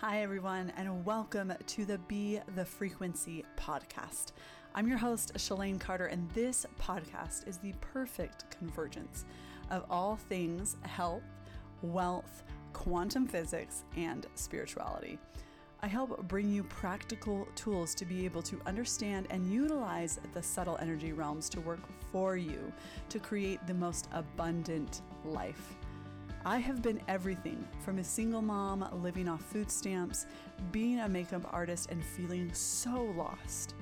Hi, everyone, and welcome to the Be the Frequency podcast. I'm your host, Shalane Carter, and this podcast is the perfect convergence of all things health, wealth, quantum physics, and spirituality. I help bring you practical tools to be able to understand and utilize the subtle energy realms to work for you to create the most abundant life. I have been everything from a single mom living off food stamps, being a makeup artist and feeling so lost,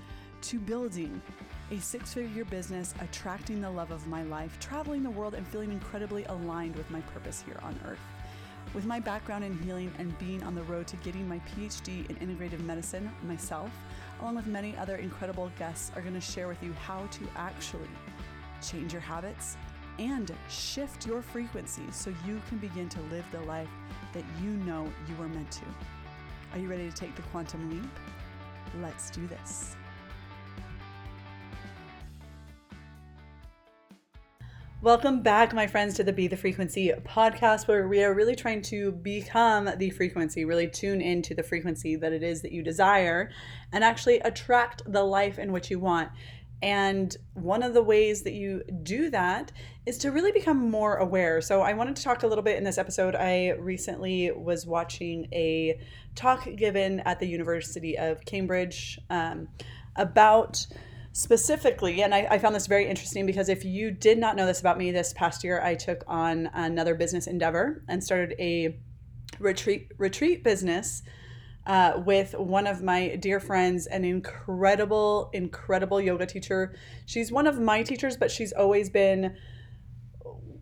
to building a six figure business, attracting the love of my life, traveling the world, and feeling incredibly aligned with my purpose here on earth. With my background in healing and being on the road to getting my PhD in integrative medicine myself, along with many other incredible guests, are going to share with you how to actually change your habits and shift your frequency so you can begin to live the life that you know you were meant to. Are you ready to take the quantum leap? Let's do this. Welcome back, my friends, to the Be the Frequency podcast, where we are really trying to become the frequency, really tune into the frequency that it is that you desire, and actually attract the life in which you want. And one of the ways that you do that is to really become more aware. So, I wanted to talk a little bit in this episode. I recently was watching a talk given at the University of Cambridge um, about specifically, and I, I, found this very interesting because if you did not know this about me, this past year I took on another business endeavor and started a retreat retreat business uh, with one of my dear friends, an incredible, incredible yoga teacher. She's one of my teachers, but she's always been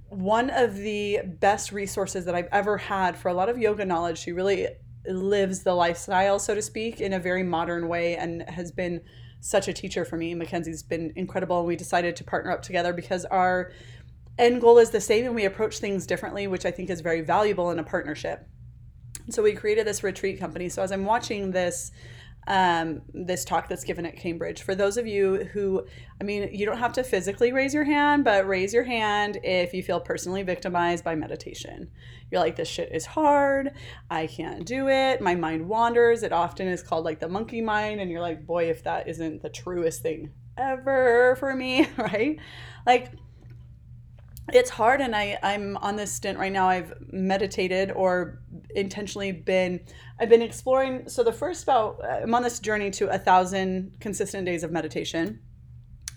one of the best resources that I've ever had for a lot of yoga knowledge. She really lives the lifestyle, so to speak, in a very modern way and has been such a teacher for me. Mackenzie's been incredible. And we decided to partner up together because our end goal is the same and we approach things differently, which I think is very valuable in a partnership. So we created this retreat company. So as I'm watching this, um, this talk that's given at Cambridge. For those of you who, I mean, you don't have to physically raise your hand, but raise your hand if you feel personally victimized by meditation. You're like, this shit is hard. I can't do it. My mind wanders. It often is called like the monkey mind. And you're like, boy, if that isn't the truest thing ever for me, right? Like, it's hard and I, i'm on this stint right now. I've meditated or intentionally been i've been exploring so the first about i'm on this journey to a thousand consistent days of meditation.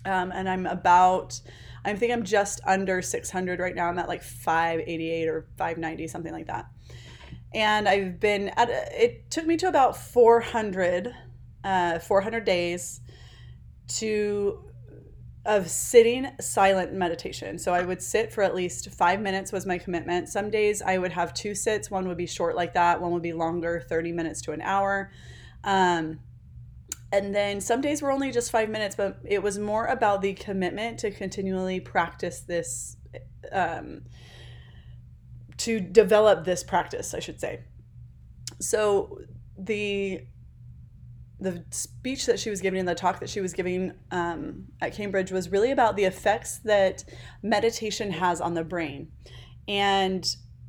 Um, and i'm about i think i'm just under 600 right now. I'm at like 588 or 590 something like that. And i've been at it took me to about 400 uh, 400 days to of sitting silent meditation. So I would sit for at least five minutes was my commitment. Some days I would have two sits. One would be short like that. One would be longer, 30 minutes to an hour. Um, and then some days were only just five minutes, but it was more about the commitment to continually practice this, um, to develop this practice, I should say. So the the speech that she was giving and the talk that she was giving um, at Cambridge was really about the effects that meditation has on the brain. And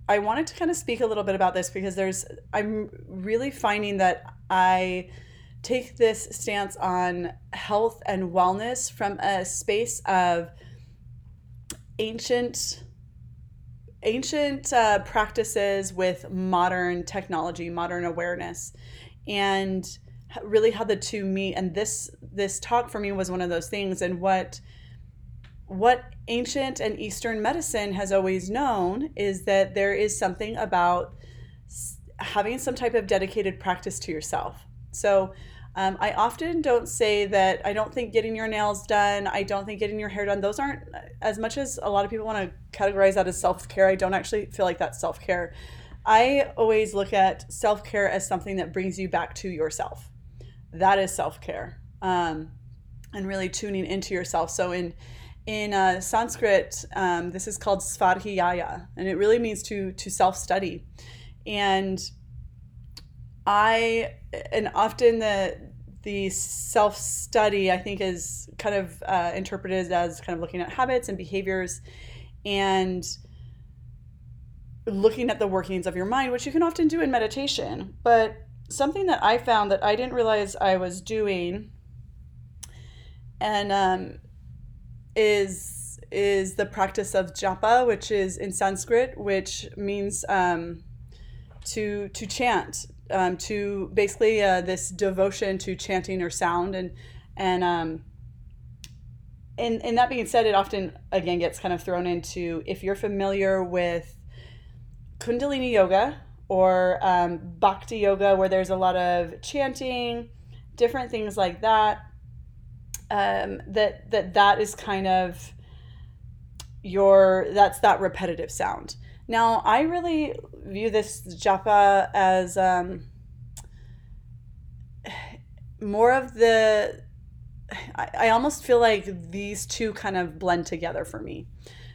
I wanted to kind of speak a little bit about this because there's, I'm really finding that I take this stance on health and wellness from a space of ancient ancient uh, practices with modern technology modern awareness and really how the two meet and this this talk for me was one of those things and what what ancient and eastern medicine has always known is that there is something about having some type of dedicated practice to yourself. So um, i often don't say that i don't think getting your nails done i don't think getting your hair done those aren't as much as a lot of people want to categorize that as self-care i don't actually feel like that's self-care. I always look at self-care as something that brings you back to yourself that is self-care um, and really tuning into yourself. So in in uh, sanskrit um, this is called svadhyaya and it really means to to self-study. And i and often the the self-study i think is kind of uh, interpreted as kind of looking at habits and behaviors and looking at the workings of your mind which you can often do in meditation. But something that I found that I didn't realize I was doing, and um, is is the practice of japa, which is in Sanskrit, which means um, to to chant, um, to basically uh, this devotion to chanting or sound, and and um, and and that being said, it often again gets kind of thrown into if you're familiar with Kundalini yoga or um, Bhakti yoga, where there's a lot of chanting, different things like that. Um, that that that is kind of your that's that repetitive sound. Now, I really view this japa as um, more of the. I, I almost feel like these two kind of blend together for me.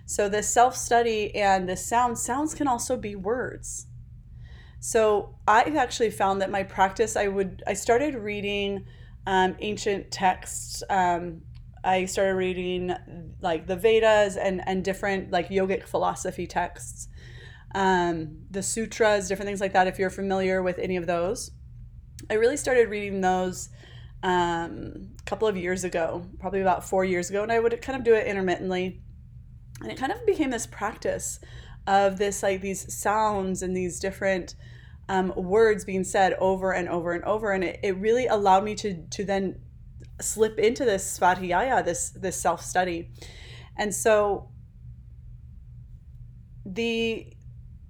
So the self study and the sound sounds can also be words. So I've actually found that my practice, I would I started reading um, ancient texts. Um, I started reading like the Vedas and and different like yogic philosophy texts, um, the sutras, different things like that. If you're familiar with any of those, I really started reading those um, a couple of years ago, probably about four years ago, and I would kind of do it intermittently and it kind of became this practice of this like these sounds and these different um, words being said over and over and over. And it, it really allowed me to to then slip into this svadhyaya this this self-study. And so the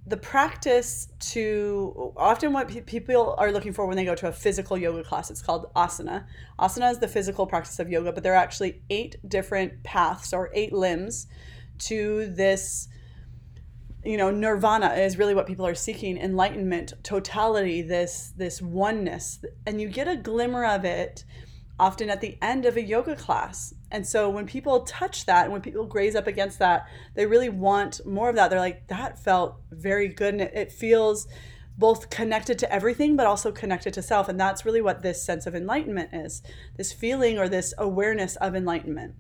the practice to often what pe- people are looking for when they go to a physical yoga class it's called asana. Asana is the physical practice of yoga but there are actually eight different paths or eight limbs to this you know nirvana is really what people are seeking enlightenment totality this this oneness. And you get a glimmer of it often at the end of a yoga class. And so when people touch that and when people graze up against that they really want more of that. They're like that felt very good. And it, it feels both connected to everything but also connected to self. And that's really what this sense of enlightenment is this feeling or this awareness of enlightenment.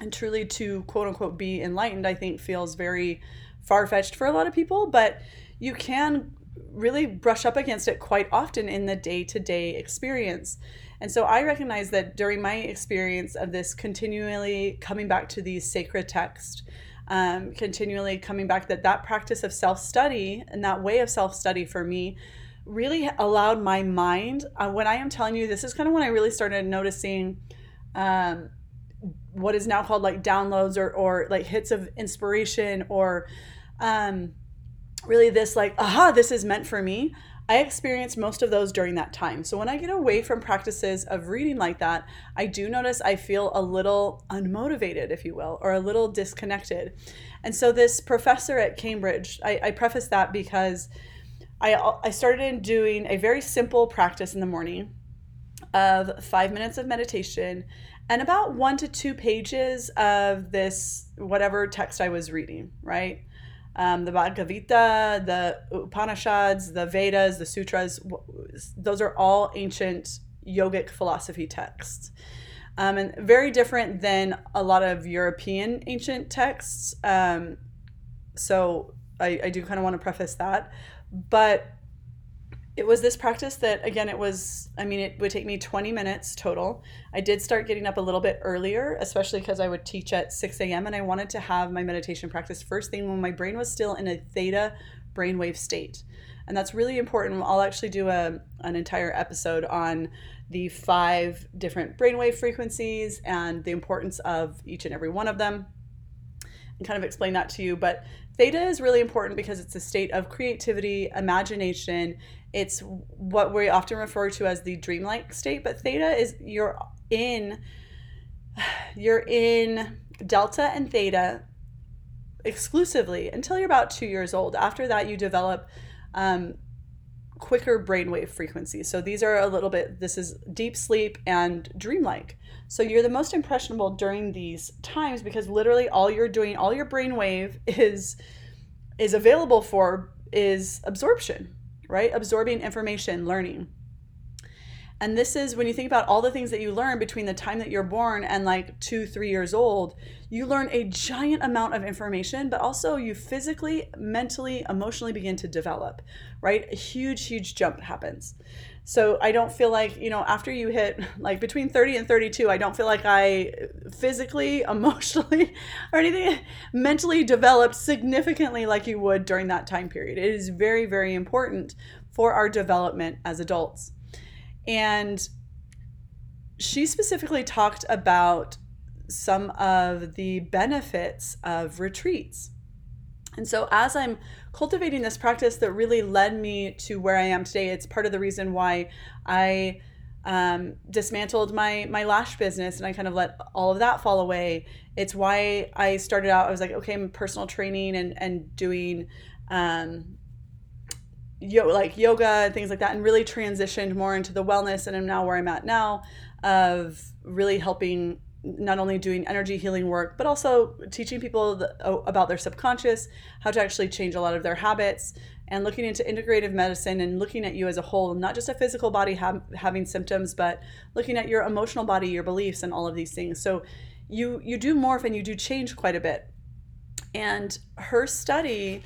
And truly to quote unquote be enlightened, I think feels very far fetched for a lot of people, but you can really brush up against it quite often in the day to day experience. And so I recognize that during my experience of this continually coming back to these sacred texts, um, continually coming back that that practice of self study and that way of self study for me really allowed my mind. Uh, when I am telling you, this is kind of when I really started noticing. Um, what is now called like downloads or, or like hits of inspiration or um, really this like aha this is meant for me. I experienced most of those during that time. So when i get away from practices of reading like that i do notice i feel a little unmotivated if you will or a little disconnected. And so this professor at cambridge i, I preface that because I, I started in doing a very simple practice in the morning of five minutes of meditation and about one to two pages of this whatever text I was reading, right? Um, the Bhagavad Gita, the Upanishads, the Vedas, the Sutras, those are all ancient yogic philosophy texts. Um, and very different than a lot of European ancient texts. Um, so I, I do kind of want to preface that. But it was this practice that again it was i mean it would take me 20 minutes total. I did start getting up a little bit earlier especially because i would teach at 6 a.m and i wanted to have my meditation practice first thing when my brain was still in a theta brainwave state. And that's really important. I'll actually do a, an entire episode on the five different brainwave frequencies and the importance of each and every one of them and kind of explain that to you. But theta is really important because it's a state of creativity imagination it's what we often refer to as the dreamlike state, but theta is you're in you're in delta and theta exclusively until you're about two years old. After that, you develop um, quicker brainwave frequencies. So these are a little bit, this is deep sleep and dreamlike. So you're the most impressionable during these times because literally all you're doing, all your brainwave is is available for is absorption right? Absorbing information, learning. And this is when you think about all the things that you learn between the time that you're born and like two, three years old, you learn a giant amount of information, but also you physically, mentally, emotionally begin to develop, right? A huge, huge jump happens. So I don't feel like, you know, after you hit like between 30 and 32, I don't feel like I physically, emotionally, or anything mentally developed significantly like you would during that time period. It is very, very important for our development as adults. And she specifically talked about some of the benefits of retreats. And so, as I'm cultivating this practice that really led me to where I am today, it's part of the reason why I um, dismantled my my lash business and I kind of let all of that fall away. It's why I started out. I was like, okay, I'm personal training and and doing um, yo- like yoga and things like that and really transitioned more into the wellness and I'm now where I'm at now of really helping not only doing energy healing work but also teaching people the, about their subconscious how to actually change a lot of their habits and looking into integrative medicine and looking at you as a whole not just a physical body ha- having symptoms but looking at your emotional body your beliefs and all of these things. So you you do morph and you do change quite a bit. And her study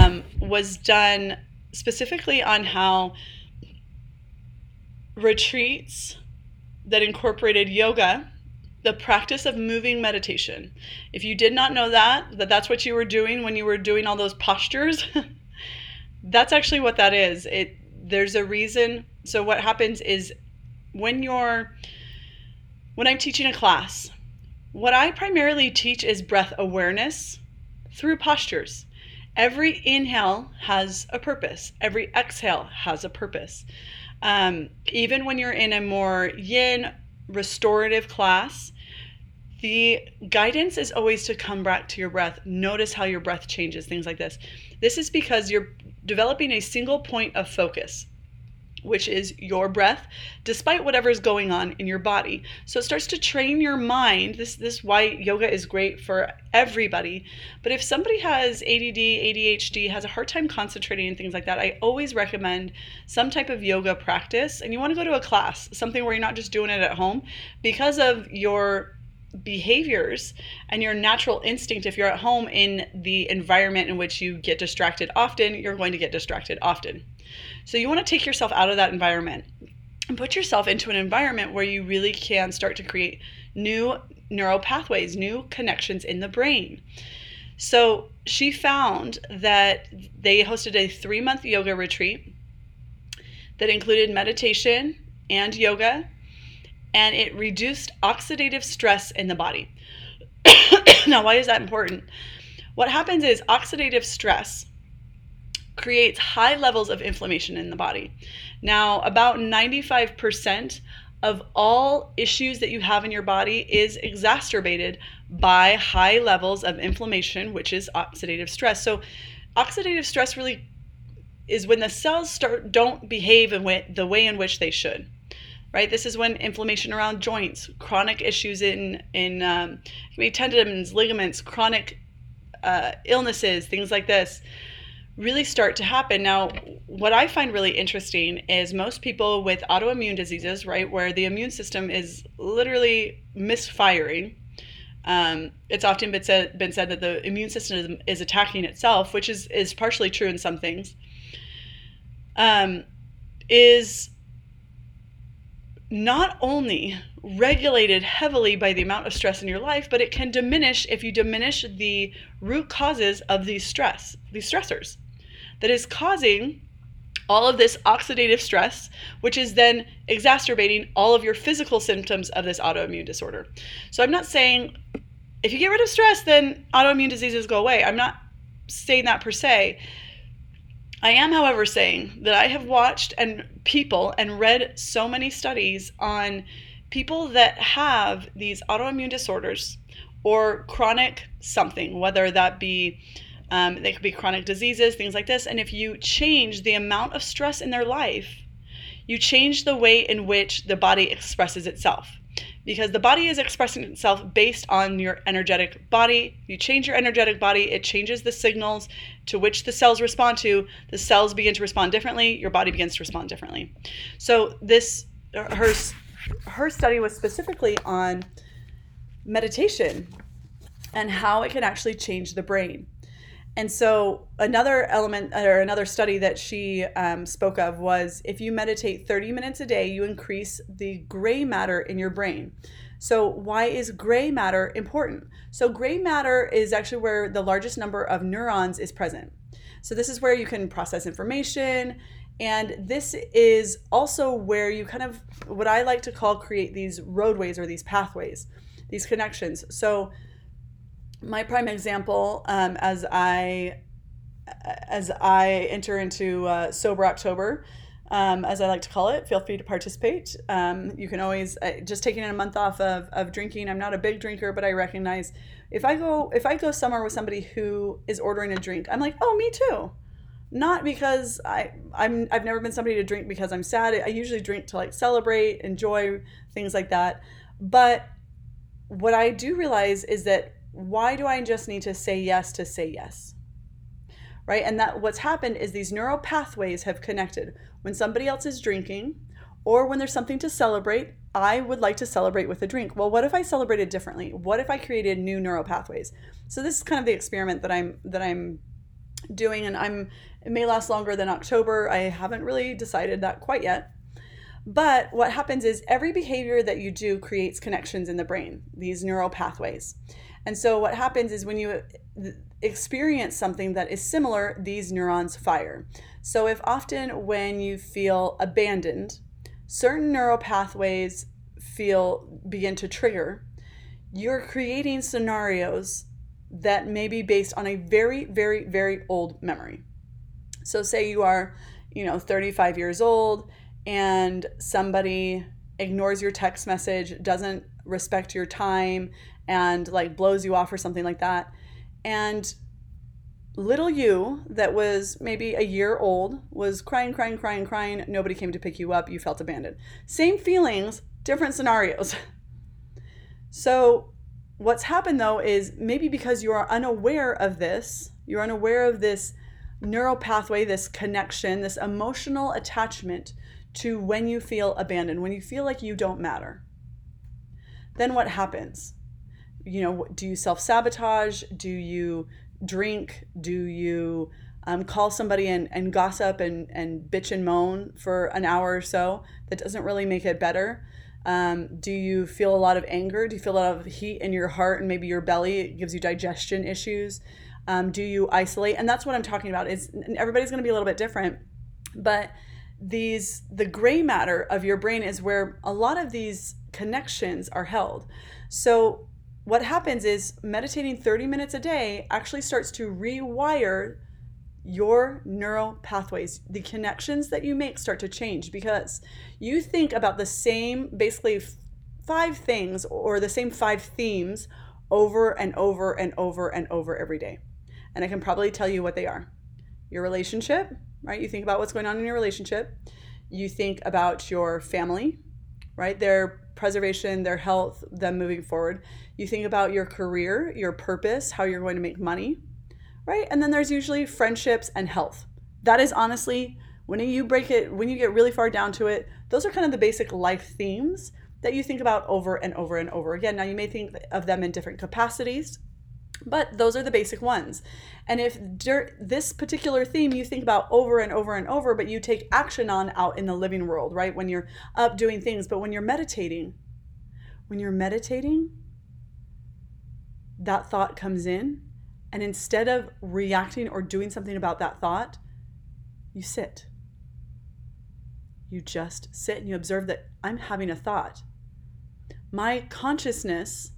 um, was done specifically on how retreats that incorporated yoga the practice of moving meditation. If you did not know that that that's what you were doing when you were doing all those postures that's actually what that is. It there's a reason. So what happens is when you're when i'm teaching a class what i primarily teach is breath awareness through postures. Every inhale has a purpose, every exhale has a purpose. Um, even when you're in a more yin restorative class, the guidance is always to come back to your breath. Notice how your breath changes, things like this. This is because you're developing a single point of focus which is your breath, despite whatever's going on in your body. So it starts to train your mind. This this why yoga is great for everybody. But if somebody has ADD, ADHD, has a hard time concentrating and things like that, I always recommend some type of yoga practice. And you want to go to a class, something where you're not just doing it at home because of your behaviors and your natural instinct if you're at home in the environment in which you get distracted often you're going to get distracted often so you want to take yourself out of that environment and put yourself into an environment where you really can start to create new neural pathways, new connections in the brain. So she found that they hosted a three month yoga retreat that included meditation and yoga, and it reduced oxidative stress in the body. now, why is that important? What happens is oxidative stress creates high levels of inflammation in the body. Now, about 95% of all issues that you have in your body is exacerbated by high levels of inflammation, which is oxidative stress. So, oxidative stress really is when the cells start don't behave in way, the way in which they should. Right. This is when inflammation around joints, chronic issues in in um, tendons, ligaments, chronic uh, illnesses, things like this really start to happen. Now, what I find really interesting is most people with autoimmune diseases, right, where the immune system is literally misfiring. Um, it's often been said, been said that the immune system is, attacking itself, which is, is partially true in some things, um, is not only regulated heavily by the amount of stress in your life, but it can diminish if you diminish the root causes of these stress, these stressors that is causing all of this oxidative stress, which is then exacerbating all of your physical symptoms of this autoimmune disorder. So I'm not saying if you get rid of stress, then autoimmune diseases go away. I'm not saying that per se. I am, however, saying that I have watched and people and read so many studies on people that have these autoimmune disorders or chronic something, whether that be um, they could be chronic diseases, things like this. And if you change the amount of stress in their life, you change the way in which the body expresses itself. Because the body is expressing itself based on your energetic body. You change your energetic body, it changes the signals to which the cells respond to. The cells begin to respond differently, your body begins to respond differently. So, this her her study was specifically on meditation and how it can actually change the brain. And so, another element or another study that she um, spoke of was if you meditate 30 minutes a day, you increase the gray matter in your brain. So, why is gray matter important? So, gray matter is actually where the largest number of neurons is present. So, this is where you can process information. And this is also where you kind of, what I like to call, create these roadways or these pathways, these connections. So, my prime example um, as I as I enter into uh, sober October, um, as I like to call it, feel free to participate. Um, you can always uh, just taking a month off of, of drinking. I'm not a big drinker, but I recognize if I go if I go somewhere with somebody who is ordering a drink, I'm like, oh, me too. Not because I I'm I've never been somebody to drink because I'm sad. I usually drink to like celebrate, enjoy things like that. But what I do realize is that why do I just need to say yes to say yes? Right? And that what's happened is these neural pathways have connected. When somebody else is drinking or when there's something to celebrate, I would like to celebrate with a drink. Well, what if I celebrated differently? What if I created new neural pathways? So this is kind of the experiment that I'm that I'm doing and I'm it may last longer than October. I haven't really decided that quite yet. But what happens is every behavior that you do creates connections in the brain, these neural pathways. And so what happens is when you experience something that is similar, these neurons fire. So if often when you feel abandoned, certain neural pathways feel begin to trigger, you're creating scenarios that may be based on a very very very old memory. So say you are, you know, 35 years old and somebody ignores your text message, doesn't respect your time, and like blows you off or something like that. And little you that was maybe a year old was crying, crying, crying, crying. Nobody came to pick you up. You felt abandoned. Same feelings, different scenarios. so, what's happened though is maybe because you are unaware of this, you're unaware of this neural pathway, this connection, this emotional attachment to when you feel abandoned, when you feel like you don't matter. Then what happens? You know, do you self sabotage? Do you drink? Do you um, call somebody and, and gossip and, and bitch and moan for an hour or so? That doesn't really make it better. Um, do you feel a lot of anger? Do you feel a lot of heat in your heart and maybe your belly? It gives you digestion issues. Um, do you isolate? And that's what I'm talking about. Is everybody's going to be a little bit different, but these the gray matter of your brain is where a lot of these connections are held. So what happens is meditating 30 minutes a day actually starts to rewire your neural pathways. The connections that you make start to change because you think about the same, basically, five things or the same five themes over and over and over and over every day. And I can probably tell you what they are your relationship, right? You think about what's going on in your relationship, you think about your family, right? Their preservation, their health, them moving forward. You think about your career, your purpose, how you're going to make money, right? And then there's usually friendships and health. That is honestly, when you break it, when you get really far down to it, those are kind of the basic life themes that you think about over and over and over again. Now, you may think of them in different capacities, but those are the basic ones. And if this particular theme you think about over and over and over, but you take action on out in the living world, right? When you're up doing things, but when you're meditating, when you're meditating, that thought comes in. And instead of reacting or doing something about that thought, you sit. You just sit and you observe that I'm having a thought. My consciousness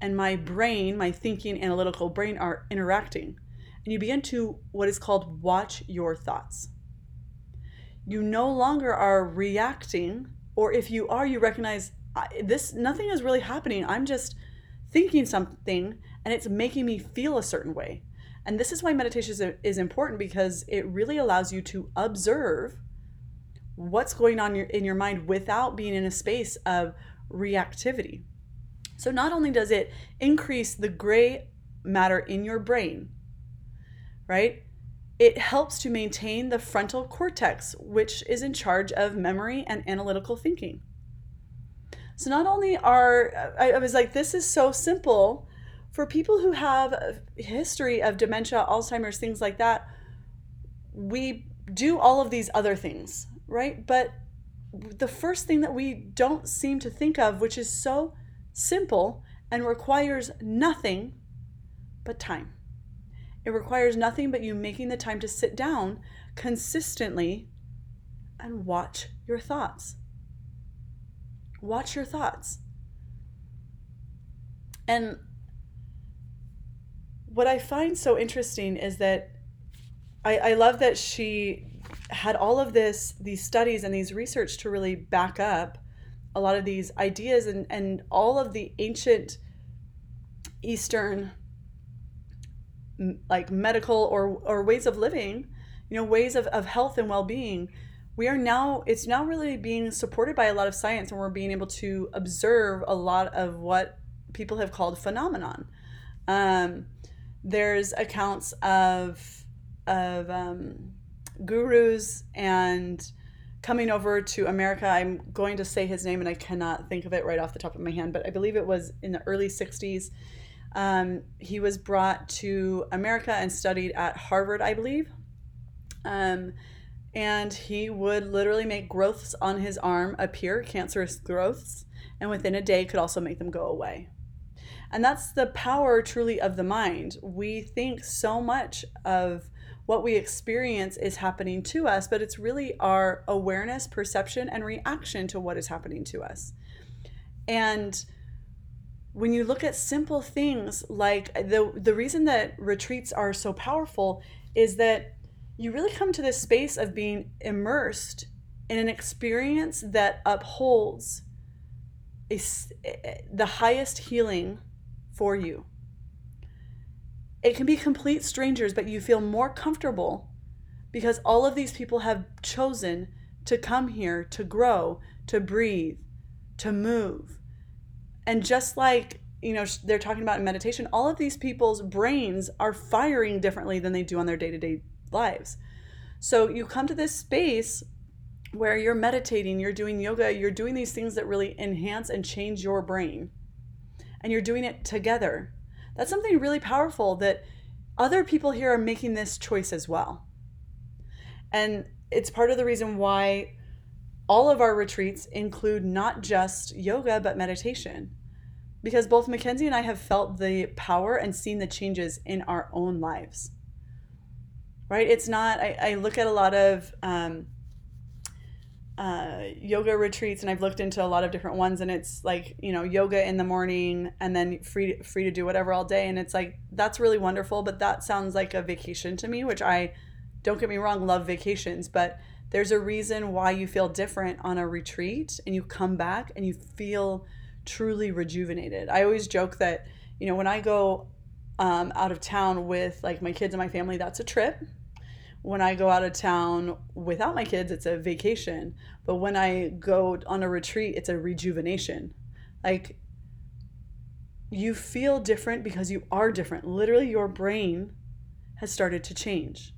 and my brain, my thinking analytical brain are interacting. And you begin to what is called watch your thoughts. You no longer are reacting, or if you are, you recognize this nothing is really happening. I'm just thinking something and it's making me feel a certain way. And this is why meditation is, is important because it really allows you to observe what's going on in your mind without being in a space of reactivity. So not only does it increase the gray matter in your brain, right? it helps to maintain the frontal cortex, which is in charge of memory and analytical thinking. So, not only are, I, I was like, this is so simple for people who have a history of dementia, Alzheimer's, things like that. We do all of these other things, right? But the first thing that we don't seem to think of, which is so simple and requires nothing but time. It requires nothing but you making the time to sit down consistently and watch your thoughts. Watch your thoughts. And what I find so interesting is that I, I love that she had all of this, these studies and these research to really back up a lot of these ideas and, and all of the ancient Eastern like medical or, or ways of living, you know, ways of, of health and well-being, we are now, it's now really being supported by a lot of science and we're being able to observe a lot of what people have called phenomenon. Um, there's accounts of, of um, gurus and coming over to America. I'm going to say his name and I cannot think of it right off the top of my hand, but I believe it was in the early 60s. Um, he was brought to America and studied at Harvard, I believe. Um, and he would literally make growths on his arm appear, cancerous growths, and within a day could also make them go away. And that's the power truly of the mind. We think so much of what we experience is happening to us, but it's really our awareness, perception, and reaction to what is happening to us. And when you look at simple things like uh, the the reason that retreats are so powerful is that you really come to this space of being immersed in an experience that upholds a, eh, eh, the highest healing for you it can be complete strangers, but you feel more comfortable because all of these people have chosen to come here to grow, to breathe, to move. And just like, you know, they're talking about in meditation, all of these people's brains are firing differently than they do on their day to day lives. So you come to this space where you're meditating, you're doing yoga, you're doing these things that really enhance and change your brain. And you're doing it together that's something really powerful that other people here are making this choice as well. And it's part of the reason why all of our retreats include not just yoga, but meditation. Because both Mackenzie and I have felt the power and seen the changes in our own lives. Right? It's not, I, I look at a lot of um, uh, yoga retreats and I've looked into a lot of different ones and it's like you know yoga in the morning and then free free to do whatever all day and it's like that's really wonderful but that sounds like a vacation to me which I don't get me wrong love vacations but there's a reason why you feel different on a retreat and you come back and you feel truly rejuvenated. I always joke that you know when I go um, out of town with like my kids and my family that's a trip when I go out of town without my kids, it's a vacation. But when I go on a retreat, it's a rejuvenation. Like, you feel different because you are different. Literally, your brain has started to change.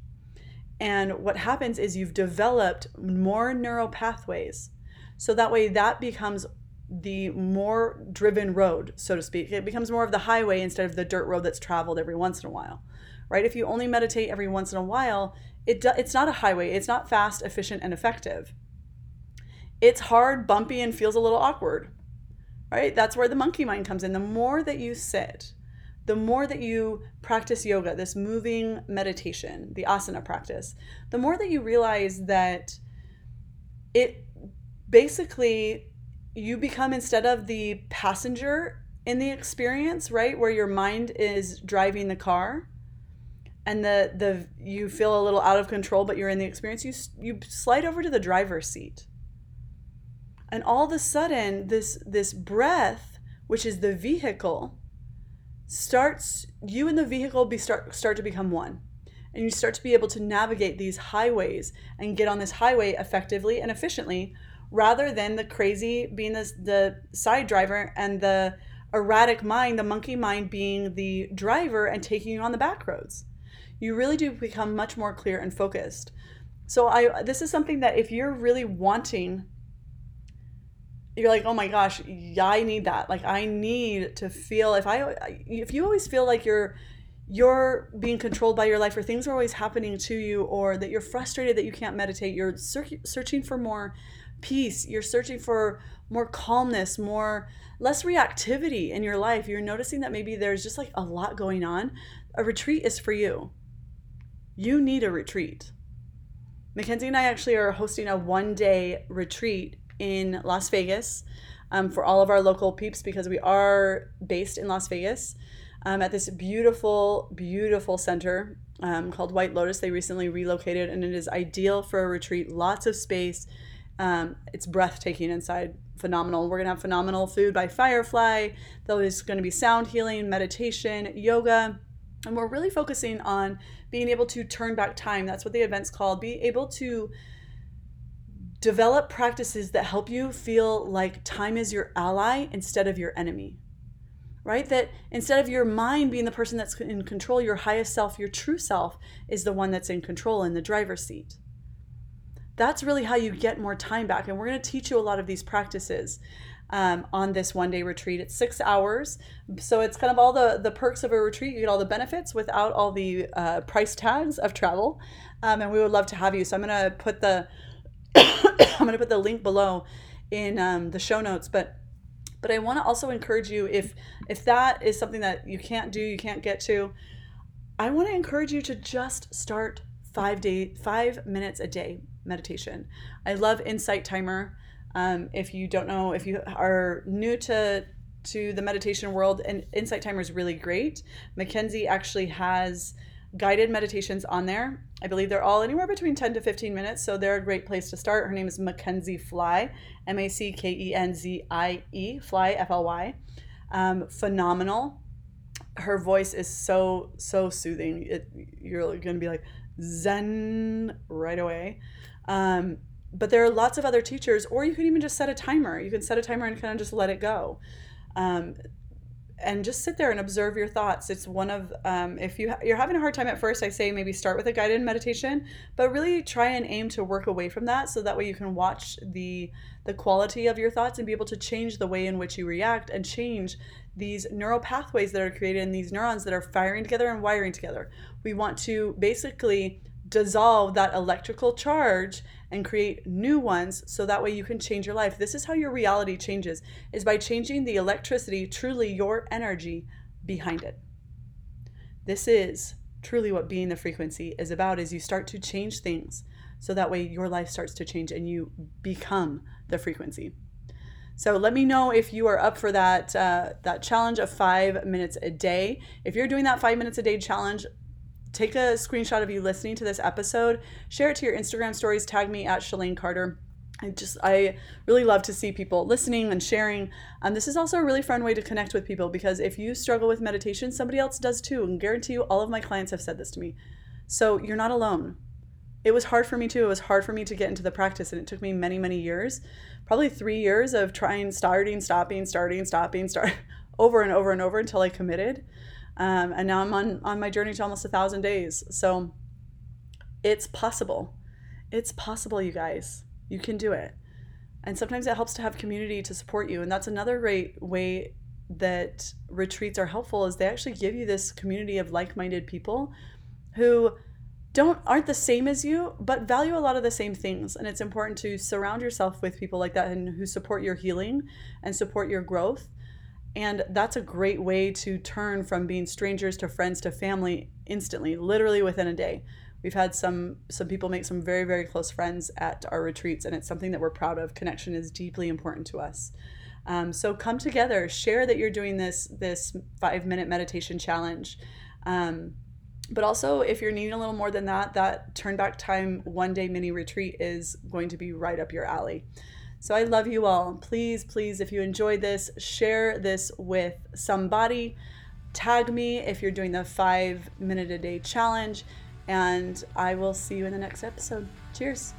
And what happens is you've developed more neural pathways. So that way, that becomes the more driven road, so to speak. It becomes more of the highway instead of the dirt road that's traveled every once in a while, right? If you only meditate every once in a while, it do, it's not a highway. It's not fast, efficient, and effective. It's hard, bumpy, and feels a little awkward. Right? That's where the monkey mind comes in. The more that you sit, the more that you practice yoga, this moving meditation, the asana practice, the more that you realize that it basically you become instead of the passenger in the experience, right, where your mind is driving the car, and the the you feel a little out of control but you're in the experience you you slide over to the driver's seat. And all of a sudden this this breath which is the vehicle starts you and the vehicle be start start to become one. And you start to be able to navigate these highways and get on this highway effectively and efficiently rather than the crazy being the, the side driver and the erratic mind the monkey mind being the driver and taking you on the back roads you really do become much more clear and focused. So I this is something that if you're really wanting you're like, "Oh my gosh, yeah, I need that." Like I need to feel if I if you always feel like you're you're being controlled by your life or things are always happening to you or that you're frustrated that you can't meditate, you're searching for more peace, you're searching for more calmness, more less reactivity in your life. You're noticing that maybe there's just like a lot going on. A retreat is for you. You need a retreat. Mackenzie and I actually are hosting a one day retreat in Las Vegas um, for all of our local peeps because we are based in Las Vegas um, at this beautiful, beautiful center um, called White Lotus. They recently relocated and it is ideal for a retreat. Lots of space. Um, it's breathtaking inside. Phenomenal. We're going to have phenomenal food by Firefly. There's going to be sound healing, meditation, yoga. And we're really focusing on being able to turn back time. That's what the event's called. Be able to develop practices that help you feel like time is your ally instead of your enemy. Right? That instead of your mind being the person that's in control, your highest self, your true self, is the one that's in control in the driver's seat. That's really how you get more time back. And we're going to teach you a lot of these practices um, on this one day retreat. It's six hours. So it's kind of all the, the perks of a retreat. You get all the benefits without all the uh, price tags of travel. Um, and we would love to have you. So I'm going to put the I'm going to put the link below in um, the show notes. But but I want to also encourage you if if that is something that you can't do, you can't get to. I want to encourage you to just start five day five minutes a day meditation. I love Insight Timer. Um, if you don't know, if you are new to to the meditation world, and Insight Timer is really great. Mackenzie actually has guided meditations on there. I believe they're all anywhere between 10 to 15 minutes, so they're a great place to start. Her name is Mackenzie Fly, M A C K E N Z I E, Fly, F L Y. Um, phenomenal. Her voice is so, so soothing. It, you're going to be like zen right away. Um, but there are lots of other teachers, or you can even just set a timer. You can set a timer and kind of just let it go. Um, and just sit there and observe your thoughts. It's one of um, if you you're having a hard time at first, I say maybe start with a guided meditation, but really try and aim to work away from that, so that way you can watch the the quality of your thoughts and be able to change the way in which you react and change these neural pathways that are created in these neurons that are firing together and wiring together. We want to basically dissolve that electrical charge and create new ones so that way you can change your life. This is how your reality changes is by changing the electricity, truly your energy behind it. This is truly what being the frequency is about is you start to change things so that way your life starts to change and you become the frequency. So let me know if you are up for that uh, that challenge of five minutes a day. If you're doing that five minutes a day challenge, take a screenshot of you listening to this episode, share it to your Instagram stories, tag me at Shalane Carter. I just I really love to see people listening and sharing. And this is also a really fun way to connect with people because if you struggle with meditation, somebody else does too. And guarantee you, all of my clients have said this to me. So you're not alone. It was hard for me too. It was hard for me to get into the practice, and it took me many, many years, probably three years of trying, starting, stopping, starting, stopping, start over and over and over until I committed. Um, and now I'm on, on my journey to almost a thousand days. So it's possible. It's possible, you guys. You can do it. And sometimes it helps to have community to support you. And that's another great way that retreats are helpful is they actually give you this community of like-minded people who don't aren't the same as you but value a lot of the same things and it's important to surround yourself with people like that and who support your healing and support your growth and that's a great way to turn from being strangers to friends to family instantly, literally within a day. We've had some some people make some very very close friends at our retreats, and it's something that we're proud of. Connection is deeply important to us. Um, so come together, share that you're doing this this five minute meditation challenge. Um, but also, if you're needing a little more than that, that turn back time one day mini retreat is going to be right up your alley. So I love you all. Please, please, if you enjoyed this, share this with somebody. Tag me if you're doing the five minute a day challenge, and I will see you in the next episode. Cheers.